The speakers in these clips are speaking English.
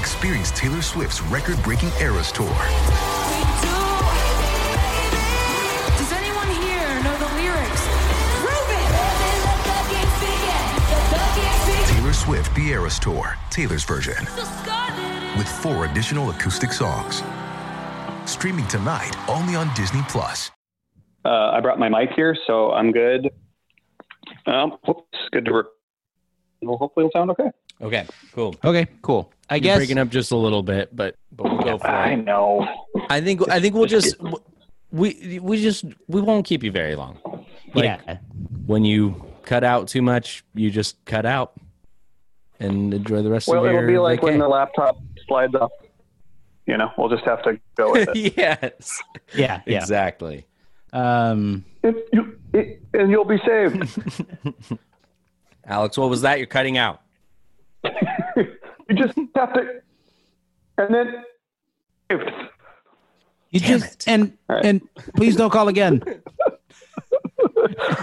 Experience Taylor Swift's record breaking Eras Tour. Does anyone here know the lyrics? Taylor Swift The Eras Tour, Taylor's version, with four additional acoustic songs. Streaming tonight, only on Disney Plus. Uh, I brought my mic here, so I'm good. Um, whoops, good to. Re- well, hopefully, it'll sound okay. Okay, cool. Okay, cool. I You're guess breaking up just a little bit, but but we'll go for I it. know. I think I think we'll just we we just we won't keep you very long. Like, yeah. When you cut out too much, you just cut out and enjoy the rest Well, of your Well, it'll be like when the laptop slides up. You know, we'll just have to go with it. yes, Yeah, yeah. exactly. Um, It- you- it- and you'll be saved. Alex, what was that? You're cutting out. You just have to, and then. you Damn just it. and right. and please don't call again.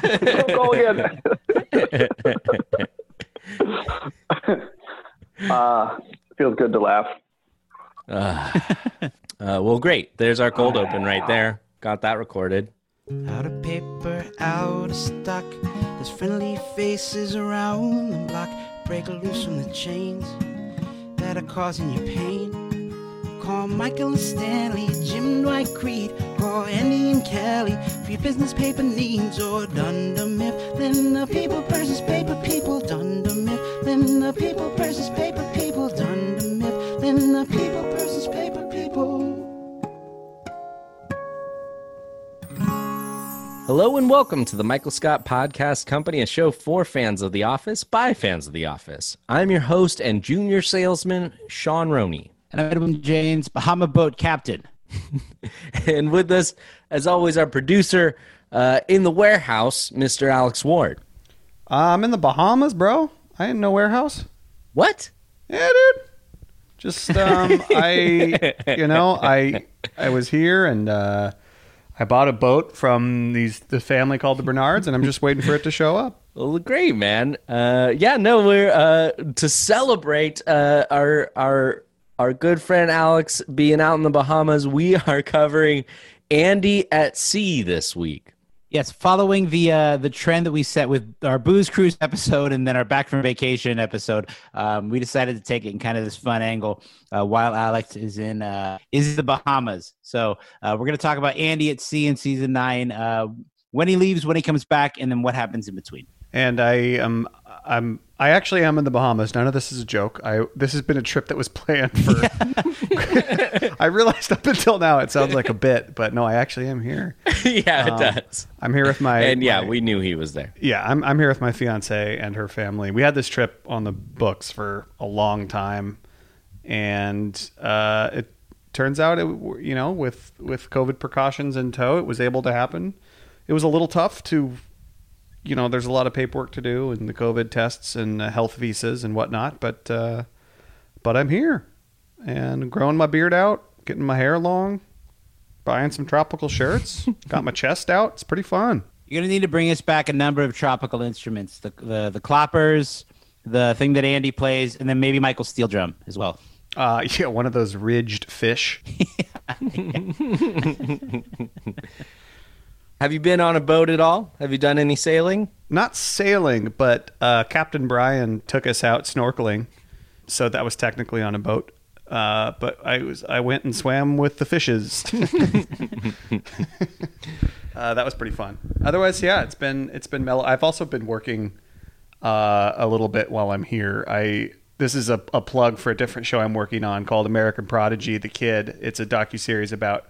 Don't go again. uh, feels good to laugh. Uh, uh, well, great. There's our cold open right there. Got that recorded. Out of paper, out of stock. There's friendly faces around the block. Break loose from the chains that are causing you pain. Call Michael and Stanley, Jim Dwight Creed. Call Andy and Kelly for your business paper needs. Or Dunder Mifflin, the people versus paper people. Dunder Mifflin, the people versus paper people. Dunder Mifflin, the people versus Hello and welcome to the Michael Scott Podcast Company, a show for fans of The Office by fans of The Office. I'm your host and junior salesman, Sean Roney. And I'm Edwin James, Bahama boat captain. And with us, as always, our producer uh, in the warehouse, Mr. Alex Ward. I'm in the Bahamas, bro. I ain't no warehouse. What? Yeah, dude. Just um, I, you know, I I was here and uh, I bought a boat from these the family called the Bernards, and I'm just waiting for it to show up. Well, great, man. Uh, yeah, no, we're uh, to celebrate uh, our our our good friend Alex being out in the Bahamas. We are covering Andy at Sea this week. Yes, following the uh, the trend that we set with our booze cruise episode and then our back from vacation episode, um, we decided to take it in kind of this fun angle uh, while Alex is in uh, is the Bahamas. So uh, we're going to talk about Andy at sea in season nine, uh, when he leaves, when he comes back, and then what happens in between. And I am I'm I actually am in the Bahamas. None of this is a joke. I this has been a trip that was planned for. I realized up until now it sounds like a bit, but no, I actually am here. yeah, it Um, does. I'm here with my And yeah, my- we knew he was there. yeah, I'm I'm here with my fiance and her family. We had this trip on the books for a long time, and uh, it turns out it you know with with COVID precautions in tow, it was able to happen. It was a little tough to, you know, there's a lot of paperwork to do and the COVID tests and uh, health visas and whatnot, but uh, but I'm here and growing my beard out, getting my hair long, buying some tropical shirts, got my chest out. It's pretty fun. You're going to need to bring us back a number of tropical instruments, the the, the cloppers, the thing that Andy plays, and then maybe Michael's steel drum as well. Uh, yeah, one of those ridged fish. Have you been on a boat at all? Have you done any sailing? Not sailing, but uh, Captain Brian took us out snorkeling, so that was technically on a boat. Uh, but I was I went and swam with the fishes. uh, that was pretty fun. Otherwise, yeah, it's been it's been mellow. I've also been working uh, a little bit while I'm here. I this is a, a plug for a different show I'm working on called American Prodigy: The Kid. It's a docu series about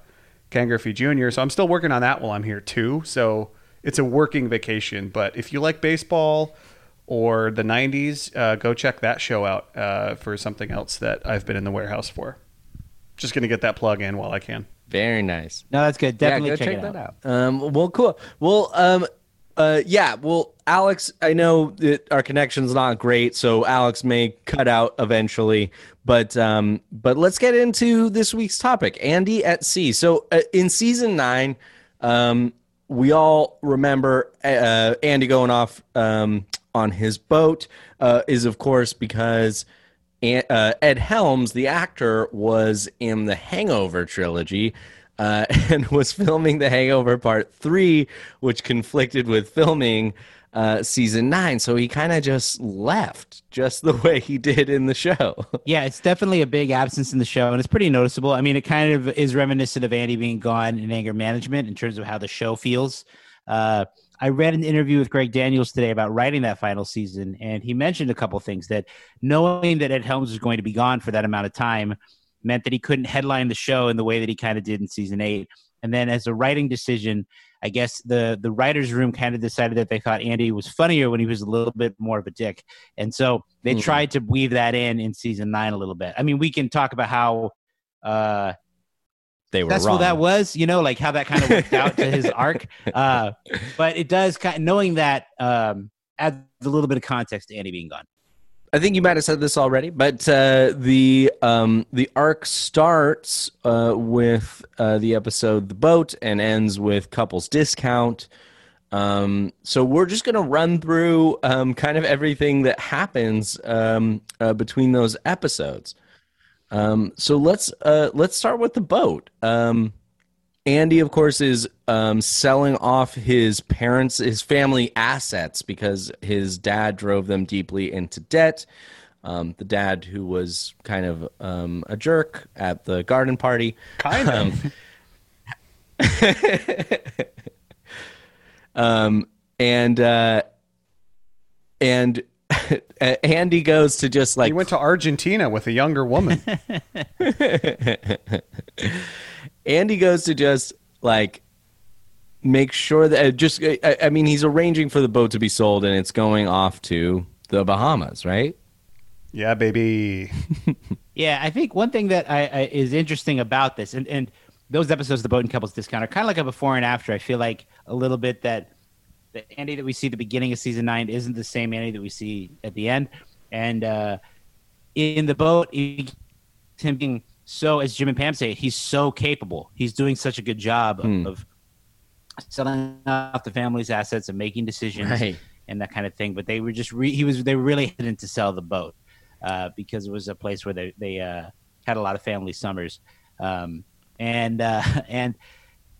Ken Griffey Jr. So I'm still working on that while I'm here too. So it's a working vacation. But if you like baseball or the 90s, uh, go check that show out uh, for something else that I've been in the warehouse for. Just going to get that plug in while I can. Very nice. No, that's good. Definitely yeah, go check, check, it that out. out. Um, well, cool. Well, um, uh, yeah. Well, Alex, I know that our connection's not great, so Alex may cut out eventually. But um, but let's get into this week's topic. Andy at sea. So uh, in season nine, um, we all remember uh, Andy going off um, on his boat. Uh, is of course because. uh, Ed Helms, the actor, was in the Hangover trilogy uh, and was filming The Hangover Part 3, which conflicted with filming uh, season 9. So he kind of just left, just the way he did in the show. Yeah, it's definitely a big absence in the show, and it's pretty noticeable. I mean, it kind of is reminiscent of Andy being gone in anger management in terms of how the show feels. Uh, I read an interview with Greg Daniels today about writing that final season, and he mentioned a couple things that knowing that Ed Helms was going to be gone for that amount of time meant that he couldn't headline the show in the way that he kind of did in season eight. And then as a writing decision, I guess the the writers' room kind of decided that they thought Andy was funnier when he was a little bit more of a dick, and so they Hmm. tried to weave that in in season nine a little bit. I mean, we can talk about how uh, they were successful wrong. that was, you know, like how that kind of worked out to his arc. Uh, but it does kind of, knowing that um, adds a little bit of context to Andy being gone. I think you might have said this already, but uh, the um, the arc starts uh, with uh, the episode "The Boat" and ends with couples discount. Um, so we're just going to run through um, kind of everything that happens um, uh, between those episodes. Um, so let's uh, let's start with the boat. Um, Andy, of course, is um, selling off his parents, his family assets because his dad drove them deeply into debt. Um, the dad who was kind of um, a jerk at the garden party. Kind of. Um, and uh, and Andy goes to just like he went to Argentina with a younger woman. Andy goes to just like make sure that uh, just I, I mean he's arranging for the boat to be sold and it's going off to the Bahamas, right? yeah, baby. Yeah, I think one thing that I, I is interesting about this, and, and those episodes, of the boat and couples discount, are kind of like a before and after. I feel like a little bit that the Andy that we see at the beginning of season nine isn't the same Andy that we see at the end. And uh, in the boat, he, him being so, as Jim and Pam say, he's so capable. He's doing such a good job of, of selling off the family's assets and making decisions Right. and that kind of thing. But they were just re- he was they were really hesitant to sell the boat uh, because it was a place where they they uh, had a lot of family summers, um, and uh, and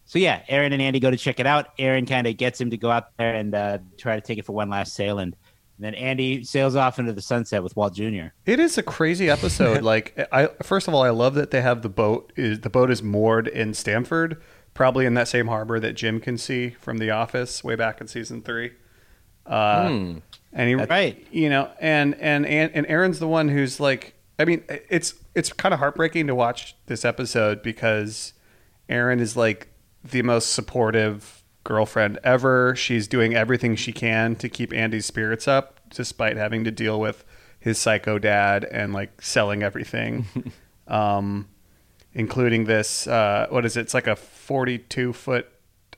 so yeah, Erin and Andy go to check it out. Erin kind of gets him to go out there and uh, try to take it for one last sail, and, then Andy sails off into the sunset with Walt Jr. It is a crazy episode. like, I first of all, I love that they have the boat. Is the boat is moored in Stamford, probably in that same harbor that Jim can see from The Office way back in season three. Uh, Hmm. And he, That's right. You know, and and and and Erin's the one who's like, I mean, it's it's kind of heartbreaking to watch this episode because Erin is like the most supportive girlfriend ever. She's doing everything she can to keep Andy's spirits up, despite having to deal with his psycho dad and like selling everything, um, including this. Uh, what is it? It's like a forty-two foot.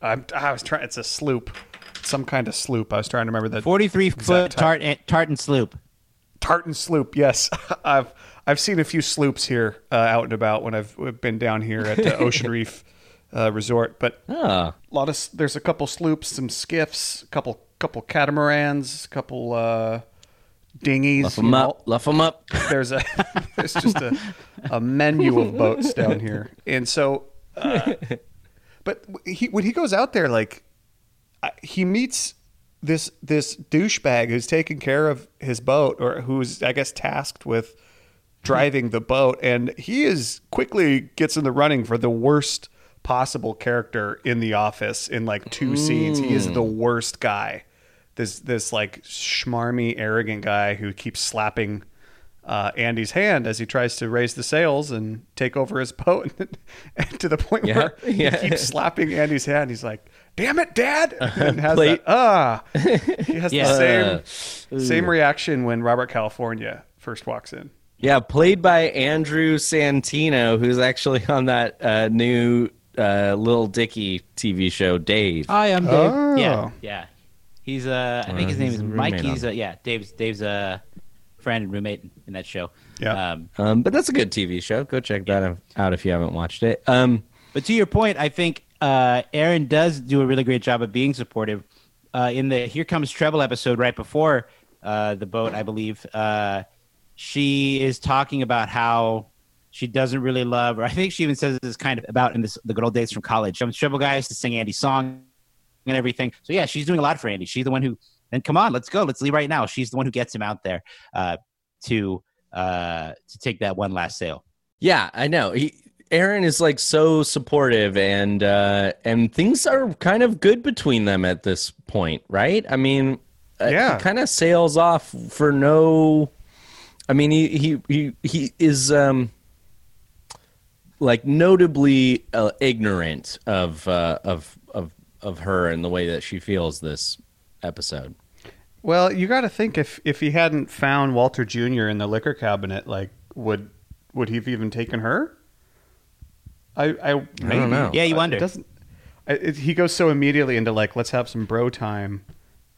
I'm, I was trying. It's a sloop, some kind of sloop. I was trying to remember the Forty-three foot type. tart eh, tartan sloop. Tartan sloop. Yes, I've I've seen a few sloops here uh, out and about when I've been down here at the Ocean Reef uh, Resort. But Ah, a lot of there's a couple sloops, some skiffs, a couple couple catamarans, a couple uh, dinghies. luff them up, luff them up. There's a there's just a a menu of boats down here, and so. Uh, but he when he goes out there, like he meets this this douchebag who's taking care of his boat, or who's I guess tasked with driving the boat, and he is quickly gets in the running for the worst possible character in the office in like two scenes. He is the worst guy. This this like schmarmy, arrogant guy who keeps slapping uh, Andy's hand as he tries to raise the sails and take over his boat, and to the point Yeah, where yeah. he keeps slapping Andy's hand. He's like, "Damn it, Dad!" And has that ah. He has Yeah. the same same reaction when Robert California first walks in. Yeah, played by Andrew Santino, who's actually on that uh, new uh, Lil Dicky TV show, Dave. Hi, I'm Dave. Oh. Yeah, yeah. He's uh, I think his name is Mike. He's on uh, yeah, Dave's Dave's a friend and roommate in, in that show. Yeah. Um, Um, but that's a good TV show. Go check that out if you haven't watched it. Um, But to your point, I think uh, Erin does do a really great job of being supportive. Uh, in the Here Comes Treble episode right before uh, the boat, I believe, uh, she is talking about how she doesn't really love, or I think she even says this kind of about in this, the good old days from college. Some Treble guys to sing Andy's song and everything. So yeah, she's doing a lot for Andy. She's the one who, and come on, let's go, let's leave right now. She's the one who gets him out there uh, to uh, to take that one last sale. yeah, I know. He, Erin is like so supportive, and uh, and things are kind of good between them at this point, right? I mean, uh, Yeah. he kind of sails off for no. I mean, he he he he is um like notably uh, ignorant of uh, of of of her and the way that she feels this episode. Well, you got to think if if he hadn't found Walter Jr. in the liquor cabinet, like would would he have even taken her? I I, maybe. know. Yeah, you wonder. It doesn't I- it, he goes so immediately into like let's have some bro time,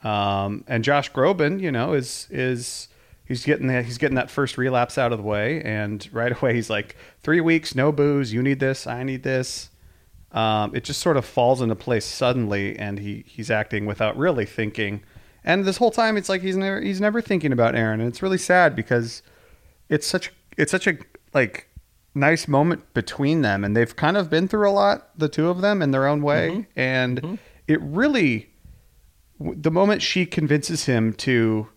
um, and Josh Groban, you know, is is he's getting that he's getting that first relapse out of the way, and right away he's like three weeks no booze, you need this, I need this. Um, it just sort of falls into place suddenly, and he he's acting without really thinking. And this whole time, it's like he's never he's never thinking about Erin, and it's really sad because it's such it's such a like nice moment between them, and they've kind of been through a lot, the two of them, in their own way, and it really the moment she convinces him to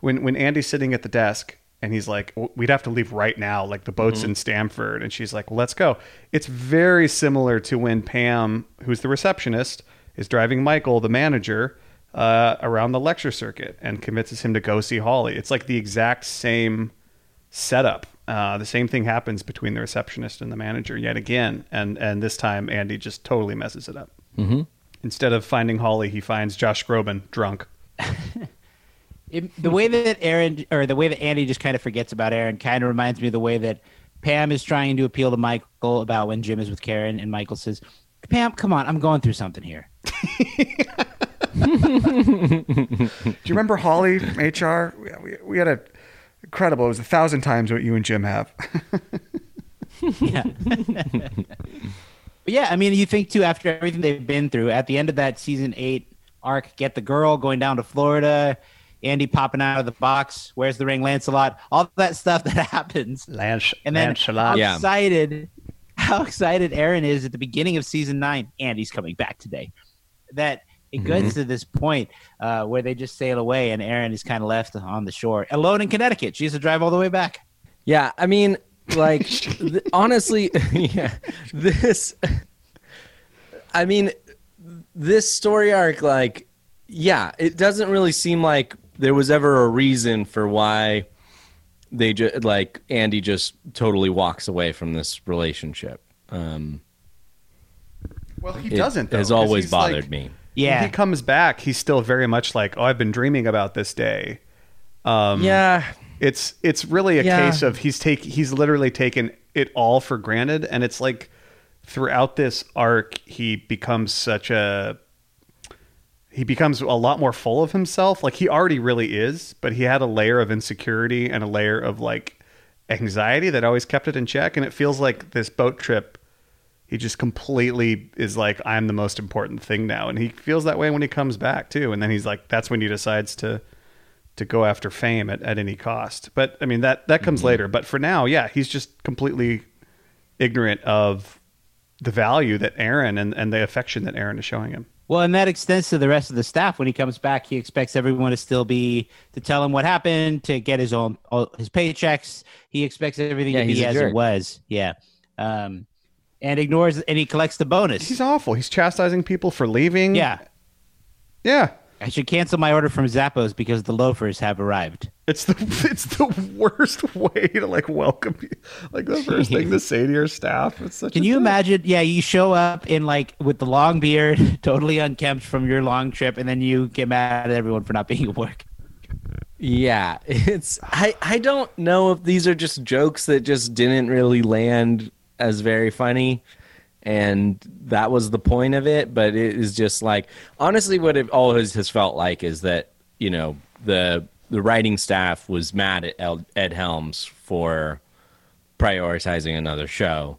when when Andy's sitting at the desk and he's like we'd have to leave right now. Like the boat's in Stamford. And she's like well, let's go. It's very similar to when Pam who's the receptionist is driving Michael the manager uh, around the lecture circuit and convinces him to go see Holly. It's like the exact same setup. Uh, the same thing happens between the receptionist and the manager yet again. And and this time Andy just totally messes it up. Mm-hmm. instead of finding Holly he finds Josh Groban drunk It, the way that Erin or the way that Andy just kind of forgets about Erin kind of reminds me of the way that Pam is trying to appeal to Michael about when Jim is with Karen, and Michael says, "Pam, come on, I'm going through something here." Do you remember Holly HR? We, we, we had a incredible. It was a thousand times what you and Jim have. Yeah. but yeah, I mean, you think too after everything they've been through at the end of that season eight arc, get the girl going down to Florida, Andy popping out of the box, where's the ring, Lancelot, all that stuff that happens. Lance, And then how Yeah. excited, how excited Erin is at the beginning of season nine. Andy's coming back today. That it gets to this point uh, where they just sail away, and Erin is kind of left on the shore, alone in Connecticut. She has to drive all the way back. Yeah, I mean, like th- honestly, yeah, this. I mean, this story arc, like, yeah, it doesn't really seem like there was ever a reason for why they just like Andy just totally walks away from this relationship. Um, Well, he it doesn't. Though, has 'cause always bothered like- me. Yeah, When he comes back, he's still very much like, oh, I've been dreaming about this day. Um, Yeah, it's it's really a Yeah. case of he's take he's literally taken it all for granted, and it's like throughout this arc, he becomes such a he becomes a lot more full of himself. Like he already really is, but he had a layer of insecurity and a layer of like anxiety that always kept it in check. And it feels like this boat trip, he just completely is like, I'm the most important thing now. And he feels that way when he comes back too. And then he's like, that's when he decides to to go after fame at, at any cost. But I mean that that comes mm-hmm. later. But for now, yeah, he's just completely ignorant of the value that Erin and, and the affection that Erin is showing him. Well, and that extends to the rest of the staff. When he comes back, he expects everyone to still be to tell him what happened, to get his own all, his paychecks. He expects everything Yeah, to be as jerk. it was. Yeah, um, and ignores and he collects the bonus. He's awful. He's chastising people for leaving. yeah, Yeah. I should cancel my order from Zappos because the loafers have arrived. It's the it's the worst way to like welcome you. Like the first thing to say to your staff. It's such. Can a you dick. imagine? Yeah, you show up in like with the long beard, totally unkempt from your long trip, and then you get mad at everyone for not being at work. Yeah, it's I I don't know if these are just jokes that just didn't really land as very funny and that was the point of it, but it is just like honestly what it always has felt like is that, you know, the the writing staff was mad at El- Ed Helms for prioritizing another show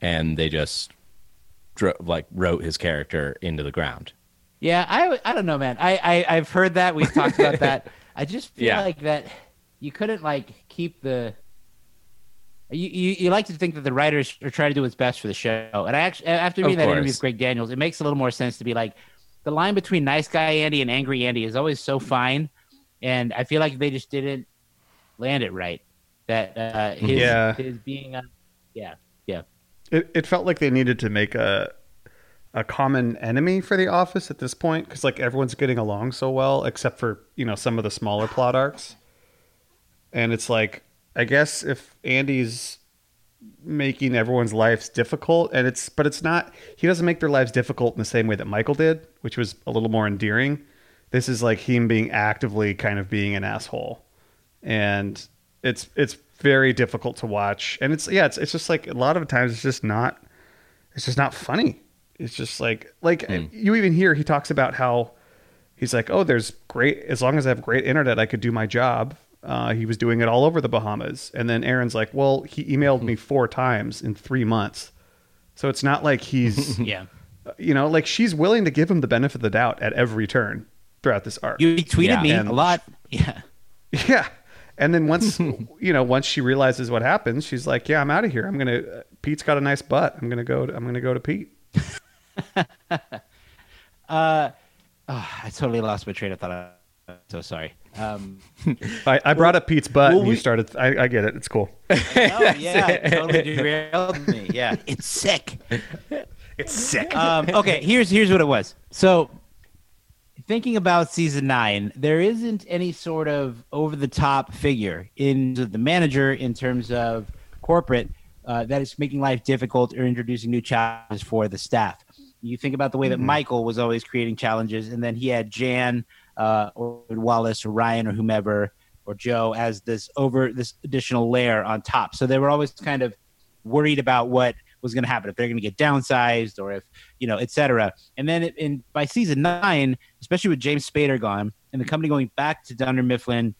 and they just dro- like wrote his character into the ground. Yeah, I I don't know, man. I, I I've heard that. We've talked about that. I just feel Yeah. like that you couldn't like keep the. You, you you like to think that the writers are trying to do what's best for the show, and I actually after reading Of that interview with Greg Daniels, it makes a little more sense to be like, the line between nice guy Andy and angry Andy is always so fine, and I feel like they just didn't land it right. That uh, his Yeah. his being, uh, yeah, yeah. It it felt like they needed to make a a common enemy for the office at this point because like everyone's getting along so well except for you know some of the smaller plot arcs and it's like i guess if andy's making everyone's lives difficult and it's but it's not he doesn't make their lives difficult in the same way that michael did which was a little more endearing. This is like him being actively kind of being an asshole. And it's it's very difficult to watch. And it's yeah it's, it's just like a lot of times it's just not it's just not funny. It's just like like hmm. you even hear he talks about how he's like oh there's great as long as i have great internet i could do my job uh, he was doing it all over the bahamas and then erin's like well he emailed me four times in three months so it's not like he's Yeah. you know like she's willing to give him the benefit of the doubt at every turn throughout this arc You tweeted Yeah. me And- a lot. Yeah. yeah. And then once you know, once she realizes what happens, she's like, "Yeah, I'm out of here. I'm gonna. Uh, Pete's got a nice butt. I'm gonna go. I'm gonna go to Pete." Oh, I totally lost my train of thought. I'm so sorry. Um, I, I brought up Pete's butt, well, and you we- started. I, I get it. It's cool. oh yeah, it totally derailed me. Yeah, it's sick. It's sick. Um, okay, here's here's what it was. So, thinking about season nine, there isn't any sort of over the top figure in the manager in terms of corporate uh, that is making life difficult or introducing new challenges for the staff. You think about the way that Michael was always creating challenges, and then he had Jan uh, or Wallace or Ryan or whomever or Joe as this over this additional layer on top. So they were always kind of worried about what was going to happen if they're going to get downsized or if you know, etc. And then in by season nine, especially with James Spader gone and the company going back to Dunder Mifflin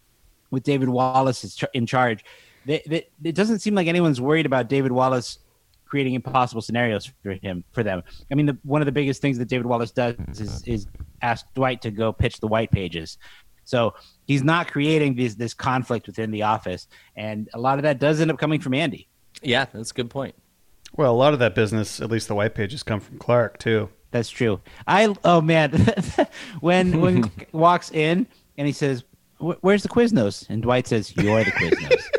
with David Wallace in charge, they, they, it doesn't seem like anyone's worried about David Wallace creating impossible scenarios for him for them. I mean, the, one of the biggest things that David Wallace does is, is ask Dwight to go pitch the white pages. So he's not creating this this conflict within the office, and a lot of that does end up coming from Andy. Yeah, that's a good point. well, a lot of that business, at least the white pages, come from Clark too. That's true. I oh man, when when walks in and he says, "Where's the Quiznos?" and Dwight says, "You're the Quiznos."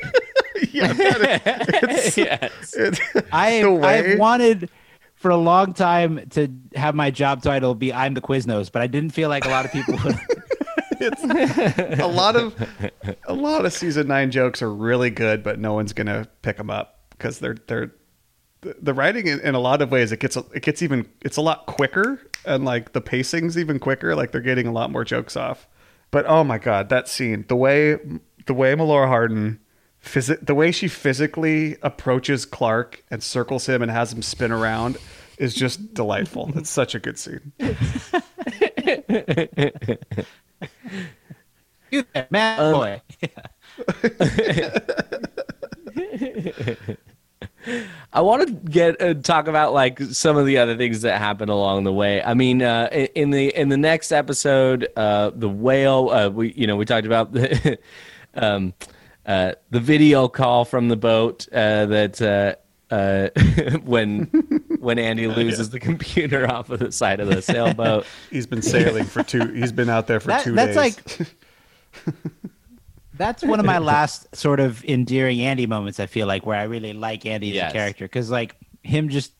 yeah, it's, yes. it's, I i wanted for a long time to have my job title be "I'm the Quiznos," but I didn't feel like a lot of people would. a lot of a lot of season nine jokes are really good, but no one's gonna pick them up because they're they're the, the writing in, in a lot of ways it gets it gets even it's a lot quicker and like the pacing's even quicker. Like they're getting a lot more jokes off. But oh my god, that scene the way the way Melora Hardin. Physi- the way she physically approaches Clark and circles him and has him spin around is just delightful. It's such a good scene. do that, man, Um, boy. I want to get uh, talk about like some of the other things that happened along the way. I mean, uh, in the in the next episode, uh, the whale. Uh, we you know we talked about the um, uh, the video call from the boat uh, that uh, uh, when when Andy loses the computer off of the side of the sailboat. He's been sailing for two. He's been out there for That- two that's days. like that's one of my last sort of endearing Andy moments. I feel like where I really like Andy as Yes. a character because like him just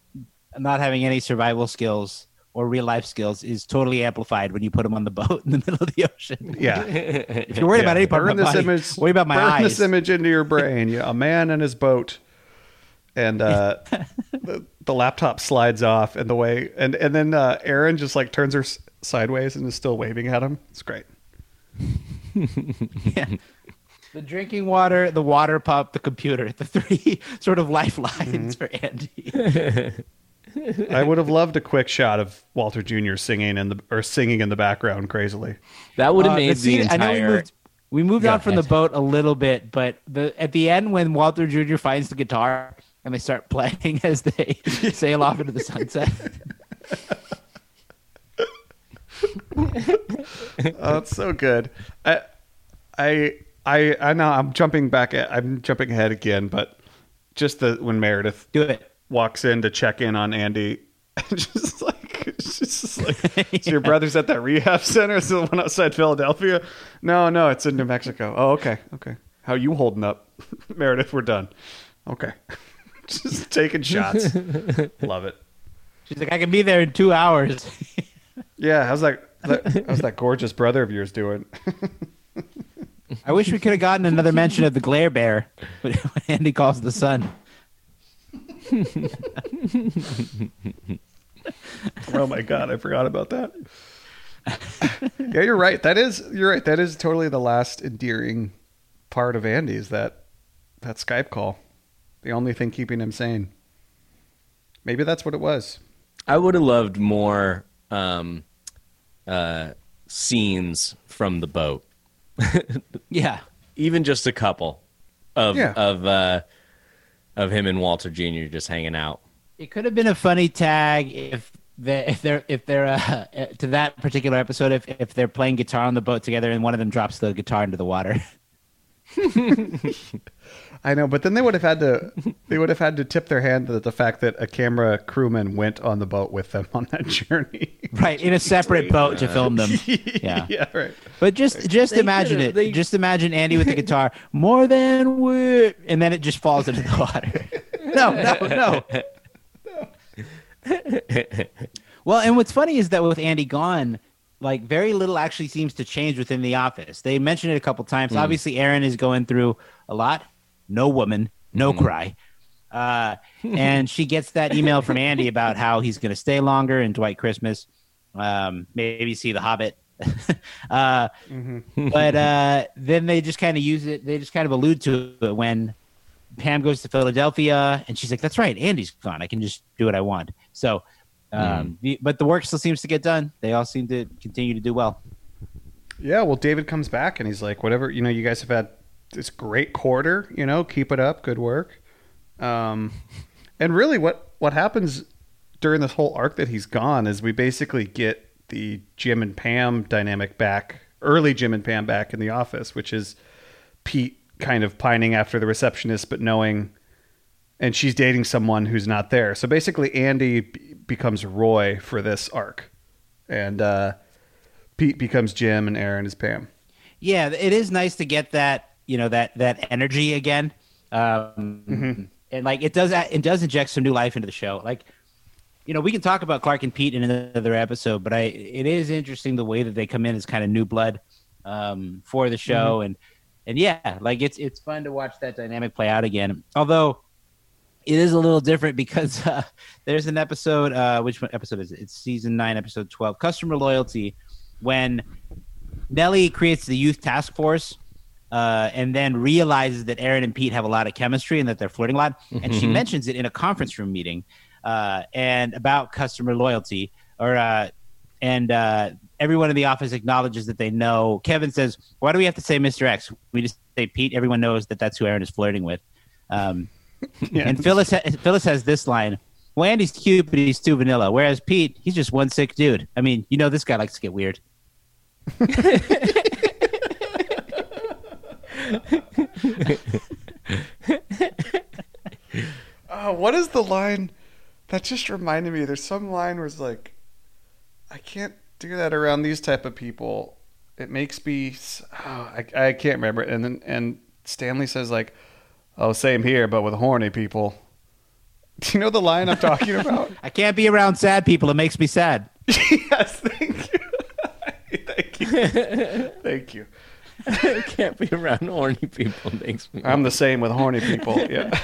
not having any survival skills or real life skills is totally amplified when you put them on the boat in the middle of the ocean. Yeah. If you're worried Yeah. about any part burn of my this body, image. worry about my burn eyes. this image into your brain. Yeah, a man and his boat, and uh, the, the laptop slides off, and the way, and and then uh, Erin just like turns her s- sideways and is still waving at him. It's great. yeah. The drinking water, the water pump, the computer, the three sort of lifelines for Andy. I would have loved a quick shot of Walter Jr. singing in the or singing in the background crazily. That would have Uh, made the, scene- I know we entire. moved, we moved Go on from the boat a little bit, but the at the end when Walter Jr. finds the guitar and they start playing as they sail off into the sunset. Oh, it's so good. I, I, I, I know I'm jumping back. At, I'm jumping ahead again, but just the when Meredith Do it. Walks in to check in on Andy, just like, just like, so your brother's at that rehab center. Is the one outside Philadelphia? No, no, it's in New Mexico. Oh, okay, okay. How you holding up, Meredith? We're done. Okay, just taking shots. Love it. She's like, I can be there in two hours. Yeah, how's that? that how's that gorgeous brother of yours doing? I wish we could have gotten another mention of the glare bear when Andy calls the sun. Oh my god, I forgot about that. yeah, you're right. That is you're right. That is totally the last endearing part of Andy is that that Skype call. The only thing keeping him sane. Maybe that's what it was. I would have loved more um, uh, scenes from the boat, Yeah. even just a couple of Yeah. of uh, of him and Walter Jr. just hanging out. It could have been a funny tag if they if they're if they're uh, uh, to that particular episode if if they're playing guitar on the boat together and one of them drops the guitar into the water. I know, but then they would have had to they would have had to tip their hand to the fact that a camera crewman went on the boat with them on that journey. Right in a separate boat to film them. Yeah. yeah, right. But just just They imagine it. they- Just imagine Andy with the guitar, more than we and then it just falls into the water. no, no, no. well, and what's funny is that with Andy gone, like very little actually seems to change within the office. They mentioned it a couple times. Obviously, Erin is going through a lot. No woman, no cry. Uh, and she gets that email from Andy about how he's going to stay longer in Dwight Christmas. Um, maybe see The Hobbit. uh, but uh, then they just kind of use it. They just kind of allude to it when Pam goes to Philadelphia, and she's like, "That's right, Andy's gone. I can just do what I want." So, um, the, but the work still seems to get done. They all seem to continue to do well. Yeah, well, David comes back and he's like, whatever, you know, you guys have had this great quarter, you know, keep it up, good work. Um, and really, what what happens during this whole arc that he's gone is we basically get the Jim and Pam dynamic back, early Jim and Pam back in the office, which is Pete kind of pining after the receptionist, but knowing, and she's dating someone who's not there. So basically, Andy b- becomes Roy for this arc, and uh, Pete becomes Jim, and Erin is Pam. Yeah, it is nice to get that you know that that energy again. Um, And like it does it does inject some new life into the show. Like you know, we can talk about Clark and Pete in another episode, but I it is interesting the way that they come in as kind of new blood um, for the show, and and yeah, like it's it's fun to watch that dynamic play out again. Although it is a little different because uh, there's an episode. Uh, which one episode is it? It's season nine, episode twelve, customer loyalty, when Nellie creates the youth task force. Uh, and then realizes that Erin and Pete have a lot of chemistry and that they're flirting a lot. And she mentions it in a conference room meeting uh, and about customer loyalty. Or uh, and uh, everyone in the office acknowledges that they know. Kevin says, "Why do we have to say Mr. X? We just say Pete. Everyone knows that that's who Erin is flirting with." Um, yeah. And Phyllis ha- Phyllis has this line. Well, Andy's cute, but he's too vanilla. Whereas Pete, he's just one sick dude. I mean, you know, this guy likes to get weird. Oh, what is the line? That just reminded me. There's some line where it's like, I can't do that around these type of people. It makes me. Oh, I, I can't remember. it. And then and Stanley says like, "Oh, same here, but with horny people." Do you know the line I'm talking about? I can't be around sad people. It makes me sad. yes, thank you. thank you. Thank you. I can't be around horny people. Makes me. I'm the same with horny people. Yeah.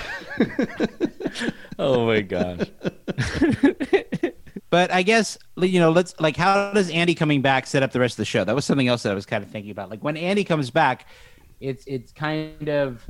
oh my gosh. But I guess you know, let's like, how does Andy coming back set up the rest of the show? That was something else that I was kind of thinking about. Like when Andy comes back, it's it's kind of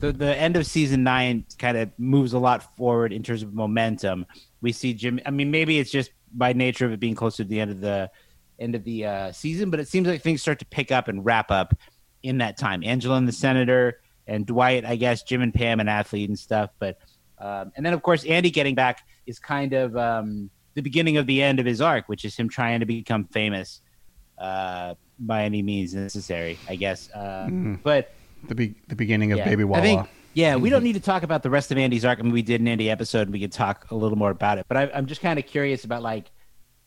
the the end of season nine kind of moves a lot forward in terms of momentum. We see Jim. I mean, maybe it's just by nature of it being closer to the end of the end of the uh, season, but it seems like things start to pick up and wrap up in that time. Angela and the Senator and Dwight, I guess, Jim and Pam and Athlead and stuff. But um, and then of course Andy getting back is kind of um, the beginning of the end of his arc, which is him trying to become famous uh, by any means necessary, I guess. Uh, Mm. But the be- the beginning of yeah, Baby I Walla. think- yeah, we don't need to talk about the rest of Andy's arc. I mean, we did an Andy episode, and we could talk a little more about it. But I, I'm just kind of curious about like,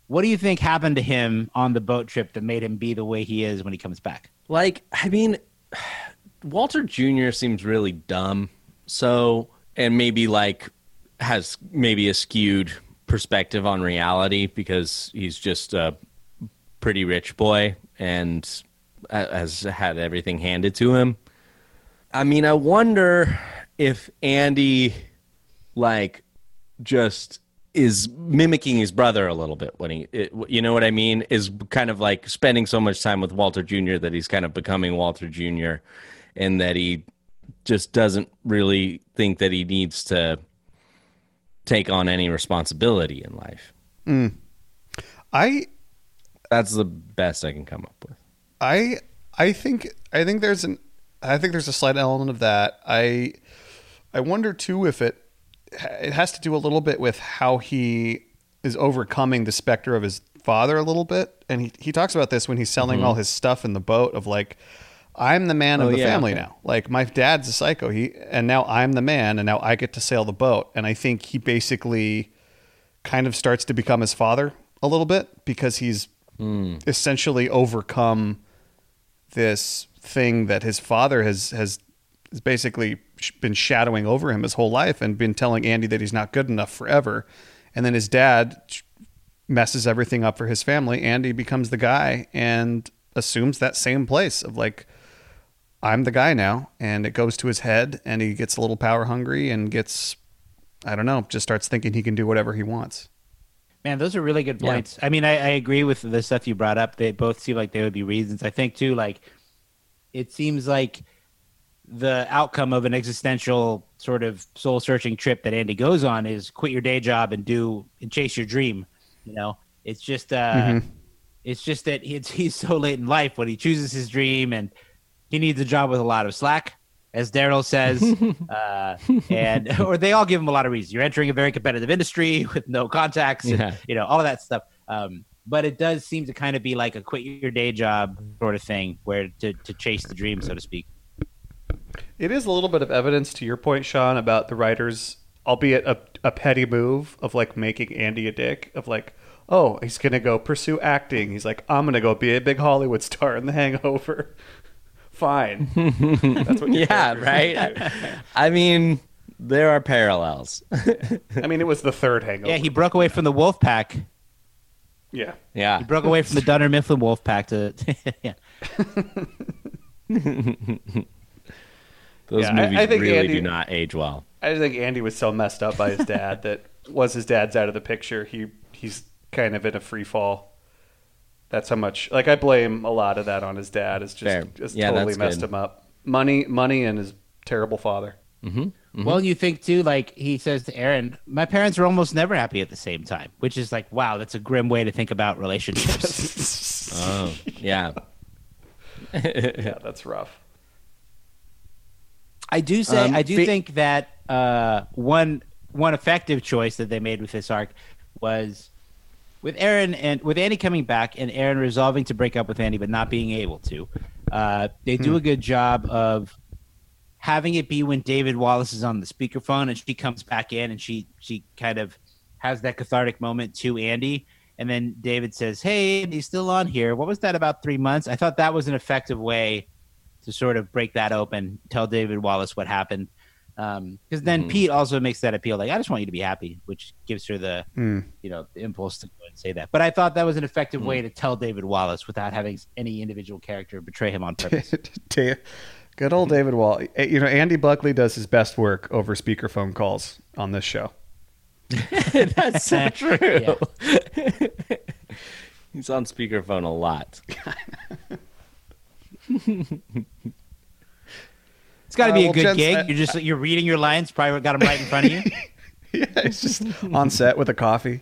what do you think happened to him on the boat trip that made him be the way he is when he comes back? Like, I mean, Walter Jr. seems really dumb. So, and maybe like has maybe a skewed perspective on reality because he's just a pretty rich boy and has had everything handed to him. I mean, I wonder if Andy, like, just is mimicking his brother a little bit when he, it, you know what I mean? Is kind of like spending so much time with Walter Jr. that he's kind of becoming Walter Jr. and that he just doesn't really think that he needs to take on any responsibility in life. Mm. I That's the best I can come up with. I I think I think there's an I think there's a slight element of that. I I wonder too if it it has to do a little bit with how he is overcoming the specter of his father a little bit. And he, he talks about this when he's selling Mhm. all his stuff in the boat of like I'm the man of Oh, the yeah, family okay. now. Like my dad's a psycho. He and now I'm the man and now I get to sail the boat. And I think he basically kind of starts to become his father a little bit because he's essentially overcome this thing that his father has has has basically been shadowing over him his whole life and been telling Andy that he's not good enough forever. And then his dad messes everything up for his family. Andy becomes the guy and assumes that same place of like I'm the guy now and it goes to his head and he gets a little power hungry and gets I don't know, just starts thinking he can do whatever he wants. Man, those are really good Yeah. points. I mean, I, I agree with the stuff you brought up. They both seem like they would be reasons. I think too, like it seems like the outcome of an existential sort of soul searching trip that Andy goes on is quit your day job and do and chase your dream. You know, it's just uh, Mhm. it's just that it's he's so late in life when he chooses his dream and he needs a job with a lot of slack, as Daryl says, uh, and or they all give him a lot of reasons. You're entering a very competitive industry with no contacts, and, Yeah. you know, all of that stuff. Um, but it does seem to kind of be like a quit your day job sort of thing, where to, to chase the dream, so to speak. It is a little bit of evidence to your point, Sean, about the writers, albeit a, a petty move of like making Andy a dick, of like, oh, he's going to go pursue acting. He's like, I'm going to go be a big Hollywood star in The Hangover. Fine. That's what your yeah, right. I, I mean, there are parallels. I mean, it was the third Hangover. Yeah, he broke away from the wolf pack. Yeah. yeah. He broke away from the Dunder Mifflin wolf pack to. yeah. Those Yeah, movies I think really Andy- do not age well. I just think Andy was so messed up by his dad that once his dad's out of the picture, he he's kind of in a free fall. That's how much like I blame a lot of that on his dad. It's just Fair. just Yeah, totally that's messed good. him up. Money, money, and his terrible father. Mm-hmm. Well, you think too, like he says to Erin, my parents were almost never happy at the same time, which is like, wow, that's a grim way to think about relationships. Oh, yeah. yeah, that's rough. I do say, Um, I do think that uh, one one effective choice that they made with this arc was with Erin and with Andy coming back and Erin resolving to break up with Andy but not being able to. Uh, they do Hmm. a good job of having it be when David Wallace is on the speakerphone and she comes back in and she she kind of has that cathartic moment to Andy. And then David says, Hey, Andy's still on here. What was that about three months? I thought that was an effective way to sort of break that open, tell David Wallace what happened. Because um, then Mhm. Pete also makes that appeal, like I just want you to be happy, which gives her the Hmm. you know the impulse to go and say that. But I thought that was an effective Mm. way to tell David Wallace without having any individual character betray him on purpose. Da- Good old David Wall. Eh, You know, Andy Buckley does his best work over speakerphone calls on this show. That's so true. He's on speakerphone a lot. It's got to Uh, be a well, good gents, gig. I- you're just you're reading your lines. Probably got them right in front of you. yeah, it's just on set with a coffee.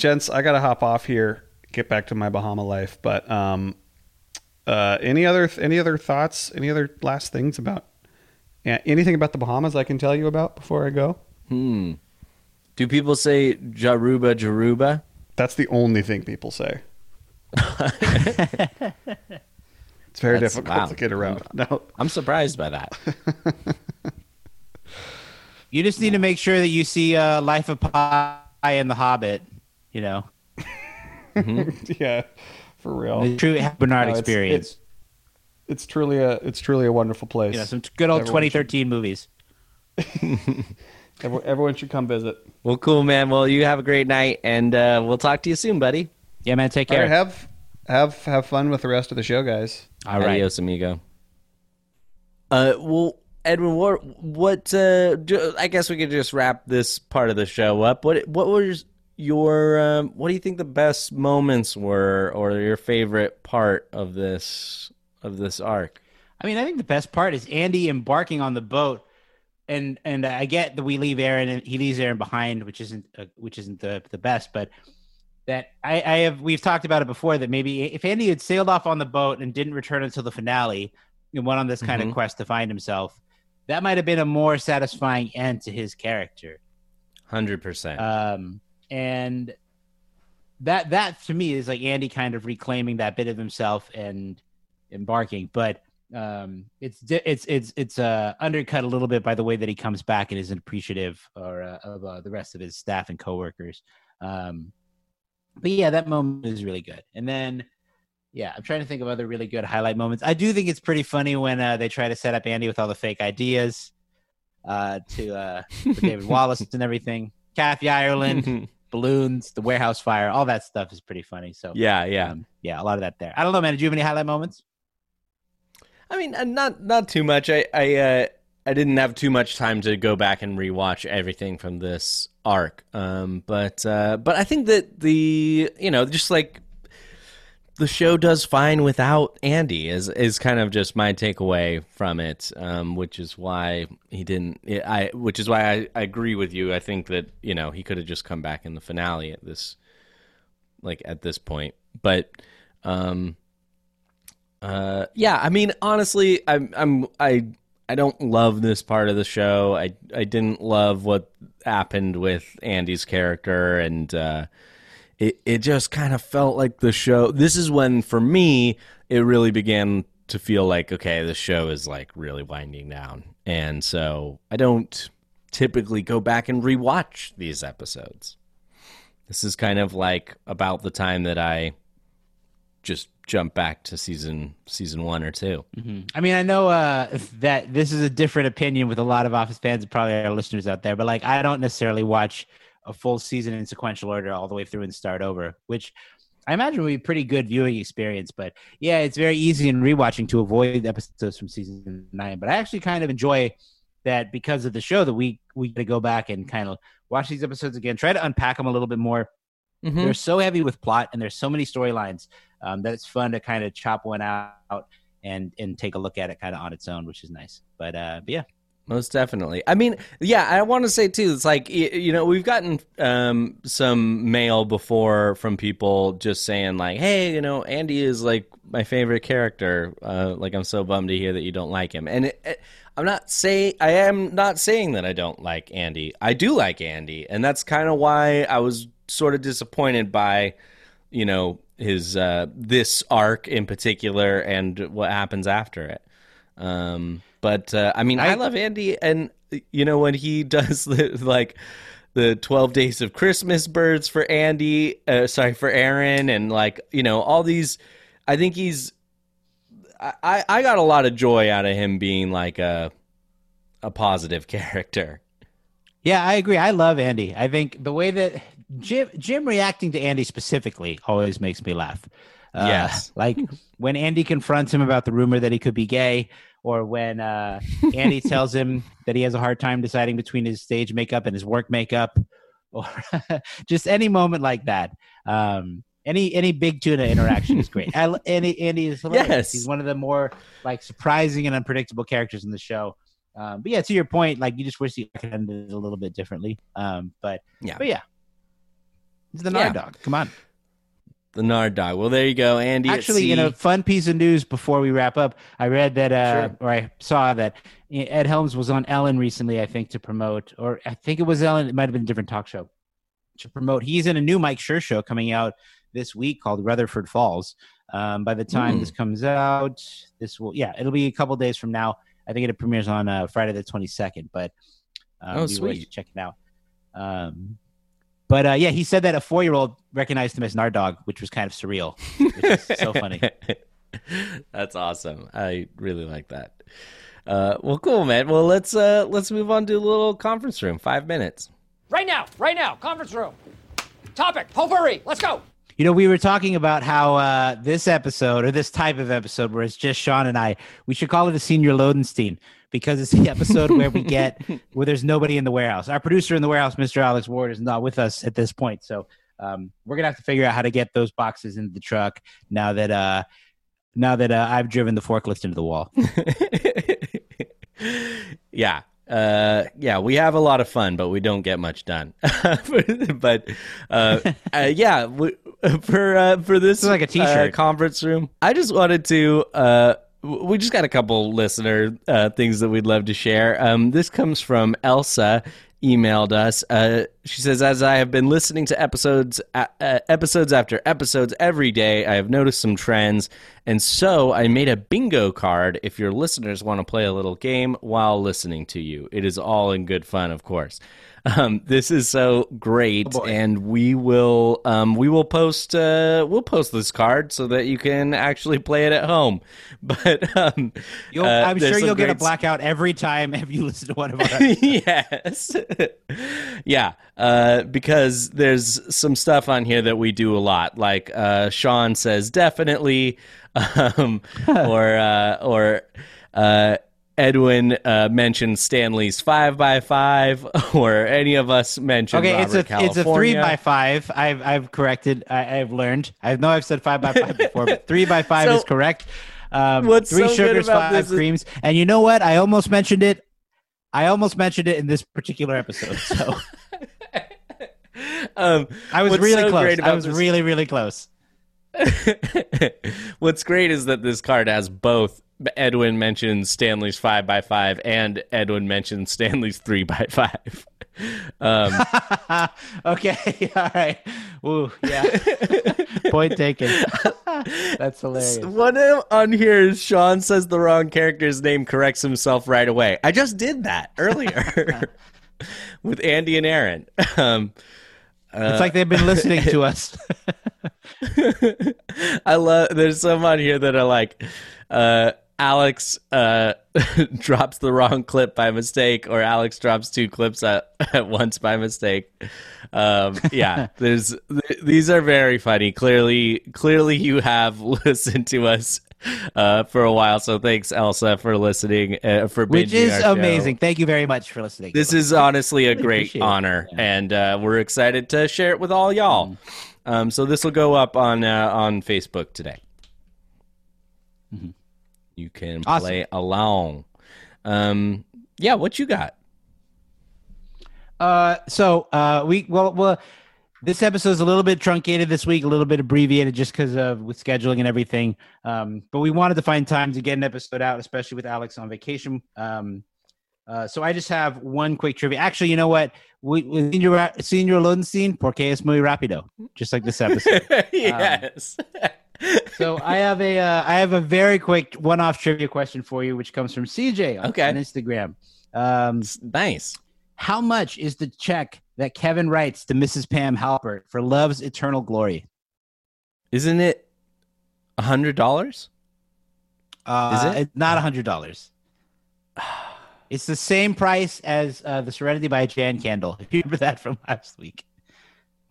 gents, I gotta hop off here, get back to my Bahama life. But um, uh, any other any other thoughts? Any other last things about yeah, anything about the Bahamas I can tell you about before I go? Hmm. Do people say Jaruba Jaruba? That's the only thing people say. it's very That's- difficult wow. to get around. No, I'm surprised by that. You just need to make sure that you see uh, Life of Pi and The Hobbit. You know, yeah, for real. the true Bernard No, it's- experience. It's, it's truly a it's truly a wonderful place. you know, some good old Everyone 2013 movies. Everyone, everyone should come visit. Well, cool, man. Well, you have a great night, and uh, we'll talk to you soon, buddy. Yeah, man. Take care. right, have have have fun with the rest of the show, guys. All right. Adios, amigo. Uh, well, Edwin, what, what, uh, ju- I guess we could just wrap this part of the show up. What, what was your, um, what do you think the best moments were, or your favorite part of this, of this arc? I mean, I think the best part is Andy embarking on the boat, and and I get that we leave Erin and he leaves Erin behind, which isn't uh, which isn't the the best, but that I, I have we've talked about it before that maybe if Andy had sailed off on the boat and didn't return until the finale and went on this kind Mhm. of quest to find himself, that might have been a more satisfying end to his character. Hundred percent. Um, and that that to me is like Andy kind of reclaiming that bit of himself and embarking, but um, it's it's it's it's uh, undercut a little bit by the way that he comes back and isn't appreciative or uh, of uh, the rest of his staff and coworkers. Um, but yeah, that moment is really good. And then yeah, I'm trying to think of other really good highlight moments. I do think it's pretty funny when uh, they try to set up Andy with all the fake ideas uh, to uh, for David Wallace and everything. Kathy Ireland, balloons, the warehouse fire, all that stuff is pretty funny. So yeah, yeah. um, yeah, a lot of that there. I don't know, man. Did you have any highlight moments? I mean, uh, not not too much. I I uh, I didn't have too much time to go back and rewatch everything from this arc. Um, but uh, but I think that the you know just like the show does fine without Andy is is kind of just my takeaway from it. Um, which is why he didn't. I which is why I, I agree with you. I think that you know he could have just come back in the finale at this like at this point, but. Um, uh, yeah, I mean, honestly, I'm, I'm, I, I don't love this part of the show. I, I didn't love what happened with Andy's character, and uh, it, it just kind of felt like the show. This is when, for me, it really began to feel like, okay, the show is like really winding down, and so I don't typically go back and rewatch these episodes. This is kind of like about the time that I just jump back to season season one or 2 I mean, I know uh, that this is a different opinion with a lot of Office fans and probably our listeners out there, but like, I don't necessarily watch a full season in sequential order all the way through and start over, which I imagine would be a pretty good viewing experience. But yeah, it's very easy in rewatching to avoid episodes from season nine. But I actually kind of enjoy that because of the show that we we get to go back and kind of watch these episodes again, try to unpack them a little bit more. They're so heavy with plot and there's so many storylines um, that it's fun to kind of chop one out and and take a look at it kind of on its own, which is nice. But uh, but yeah, Most definitely. I mean, yeah, I want to say too. It's like you know we've gotten um, some mail before from people just saying like, "Hey, you know, Andy is like my favorite character. Uh, like I'm so bummed to hear that you don't like him." And it, it, I'm not say I am not saying that I don't like Andy. I do like Andy, and that's kind of why I was sort of disappointed by, you know, his uh, this arc in particular and what happens after it. Um, but uh, I mean, I, I love Andy, and you know when he does the, like the 12 days of christmas birds for andy uh, sorry for erin and like you know all these i think he's I, I got a lot of joy out of him being like a a positive character. Yeah, I agree. I love Andy. I think the way that Jim Jim reacting to Andy specifically always makes me laugh. Uh, yes, like when Andy confronts him about the rumor that he could be gay, or when uh, Andy tells him that he has a hard time deciding between his stage makeup and his work makeup, or just any moment like that. Um, any any big tuna interaction is great. I, Andy Andy is hilarious. Yes. He's one of the more like surprising and unpredictable characters in the show. Um, but yeah, to your point, like you just wish he ended a little bit differently. Um, but yeah, but yeah, it's the Nard yeah. dog. Come on, the Nard dog. Well, there you go, Andy. Actually, in a fun piece of news before we wrap up, I read that, uh, sure. or I saw that Ed Helms was on Ellen recently. I think to promote, or I think it was Ellen. It might have been a different talk show to promote. He's in a new Mike Schur show coming out this week called Rutherford Falls. Um, by the time mm. this comes out, this will yeah, it'll be a couple days from now. I think it premieres on uh, Friday the twenty second. But um, oh, sweet, check it out. Um, but uh, yeah, he said that a four year old recognized him as Nard Dog, which was kind of surreal. Which is so funny. That's awesome. I really like that. Uh, well, cool, man. Well, let's uh, let's move on to a little conference room. Five minutes. Right now, right now, conference room. Topic: Potpourri. Let's go. You know, we were talking about how uh, this episode or this type of episode where it's just Sean and I, we should call it a Senor Lodenstein because it's the episode where we get where there's nobody in the warehouse. Our producer in the warehouse, Mr. Alex Ward, is not with us at this point. So um, we're gonna have to figure out how to get those boxes into the truck now that uh, now that uh, I've driven the forklift into the wall. yeah, uh, yeah, we have a lot of fun, but we don't get much done. but uh, uh, yeah, we, for uh, for this, this like a uh, t-shirt conference room, I just wanted to. Uh, we just got a couple listener things that we'd love to share. Um, this comes from Elsa emailed us. Uh, she says, "As I have been listening to episodes, uh, episodes after episodes every day, I have noticed some trends, and so I made a bingo card. If your listeners want to play a little game while listening to you, it is all in good fun, of course." Um, this is so great, oh and we will um, we will post uh, we'll post this card so that you can actually play it at home. But um, uh, I'm sure you'll get a blackout every time if you listen to one of our. yes, yeah, uh, because there's some stuff on here that we do a lot. Like uh, Sean says, definitely, um, or uh, or. Edwin uh, mentioned Stanley's five by five, or any of us mentioned. Okay, Robert, it's a California. it's a three by five. I've I've corrected. I, have learned. I know I've said five by five before, but three by five so, is correct. Um, what's three so sugars, five creams, is- and you know what? I almost mentioned it. I almost mentioned it in this particular episode. So, um, I was really so close. I was this- really really close. What's great is that this card has both Edwin mentions Stanley's five by five, and Edwin mentions Stanley's three by five. Um, okay, all right. Ooh, yeah. Point taken. That's hilarious. One on here is Sean says the wrong character's name, corrects himself right away. I just did that earlier with Andy and Erin. Um, uh, it's like they've been listening to us. I love. There's some on here that are like. Uh, Alex uh, drops the wrong clip by mistake, or Alex drops two clips at, at once by mistake. Um, yeah, there's th- these are very funny. Clearly, clearly you have listened to us uh, for a while. So thanks, Elsa, for listening. Uh, for which is amazing. Thank you very much for listening. This is honestly a great honor, yeah. and uh, we're excited to share it with all y'all. Mm. Um, so this will go up on uh, on Facebook today. Mm-hmm. You can awesome. play along. Um, yeah, what you got? Uh, so uh, we well well. This episode is a little bit truncated this week, a little bit abbreviated just because of with scheduling and everything. Um, but we wanted to find time to get an episode out, especially with Alex on vacation. Um, Uh, so I just have one quick trivia. Actually, you know what? We, we senior Senor Lodenstein, porque es muy rápido, just like this episode. yes. so I have a uh, I have a very quick one-off trivia question for you, which comes from CJ on, Okay. on Instagram. Um, nice. how much is the check that Kevin writes to Mrs. Pam Halpert for Love's Eternal Glory? Isn't it a hundred dollars? Uh, it? not a hundred dollars. It's the same price as uh, the Serenity by Jan Candle. If you remember that from last week.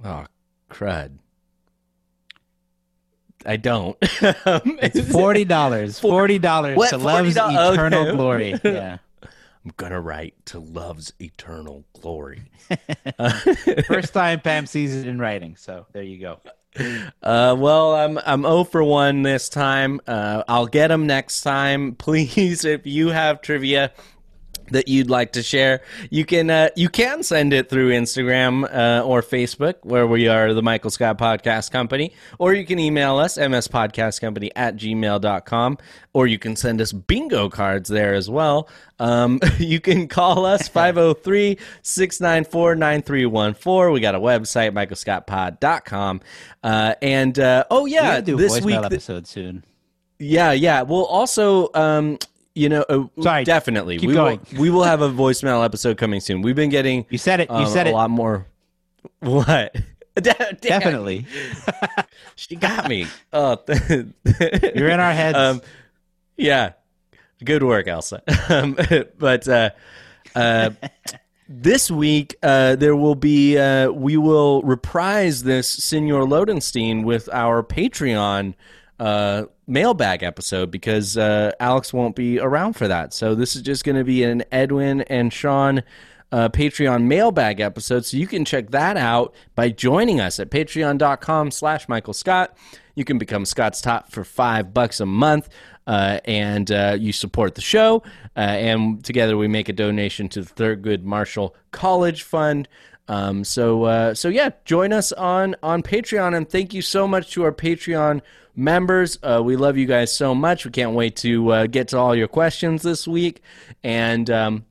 Oh, crud. I don't. It's forty dollars. Forty dollars to Love's $40? Eternal Okay. Glory. Yeah. I'm gonna write to love's eternal glory. First time Pam sees it in writing. So there you go. Uh, well, I'm I'm 0 for one this time. Uh, I'll get them next time. Please, if you have trivia that you'd like to share, you can uh, you can send it through Instagram uh, or Facebook, where we are the Michael Scott Podcast Company, or you can email us mspodcastcompany at gmail.com, or you can send us bingo cards there as well. Um, you can call us 503 694 9314. We got a website, michaelscottpod.com. Uh, and uh, oh, yeah, gotta do this week. episode soon. yeah, yeah. We'll also, um, you know, uh, Sorry, definitely. keep we going. will. We will have a voicemail episode coming soon. We've been getting. You said it. You um, said a it. lot more. What? Definitely. She got me. Oh, You're in our heads. Um, yeah. Good work, Elsa. Um, but uh, uh, this week uh, there will be uh, we will reprise this Senor Lodenstein with our Patreon uh, mailbag episode because uh, Alex won't be around for that. So this is just going to be an Edwin and Sean uh, Patreon mailbag episode. So you can check that out by joining us at patreon.com slash Michael Scott. You can become Scott's Tot for five bucks a month. Uh, and uh, you support the show, uh, and together we make a donation to the Thurgood Marshall College Fund. Um, so, uh, so yeah, join us on on Patreon, and thank you so much to our Patreon members. Uh, we love you guys so much. We can't wait to uh, get to all your questions this week, and um,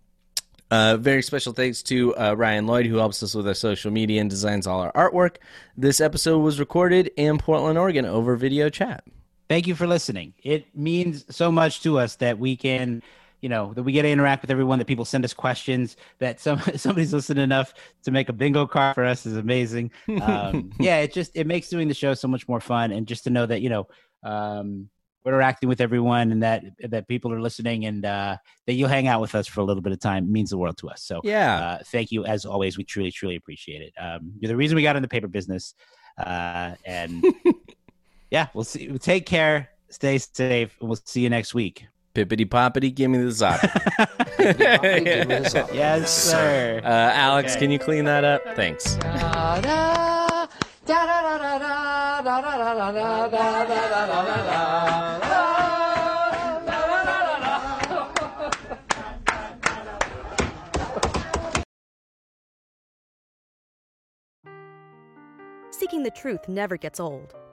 uh, very special thanks to uh, Ryan Lloyd, who helps us with our social media and designs all our artwork. This episode was recorded in Portland, Oregon, over video chat. Thank you for listening. It means so much to us that we can, you know, that we get to interact with everyone, that people send us questions, that some somebody's listening enough to make a bingo card for us is amazing. Um, yeah, it just it makes doing the show so much more fun, and just to know that you know um, we're interacting with everyone, and that that people are listening, and uh, that you'll hang out with us for a little bit of time means the world to us. So Yeah. uh, thank you as always. We truly truly appreciate it. Um, you're the reason we got in the paper business, uh, and. yeah, we'll see. Take care. Stay safe. and We'll see you next week. Pippity poppity, give me the zop. yes, sir. Uh, Alex, Okay. can you clean that up? Thanks. Seeking the truth never gets old.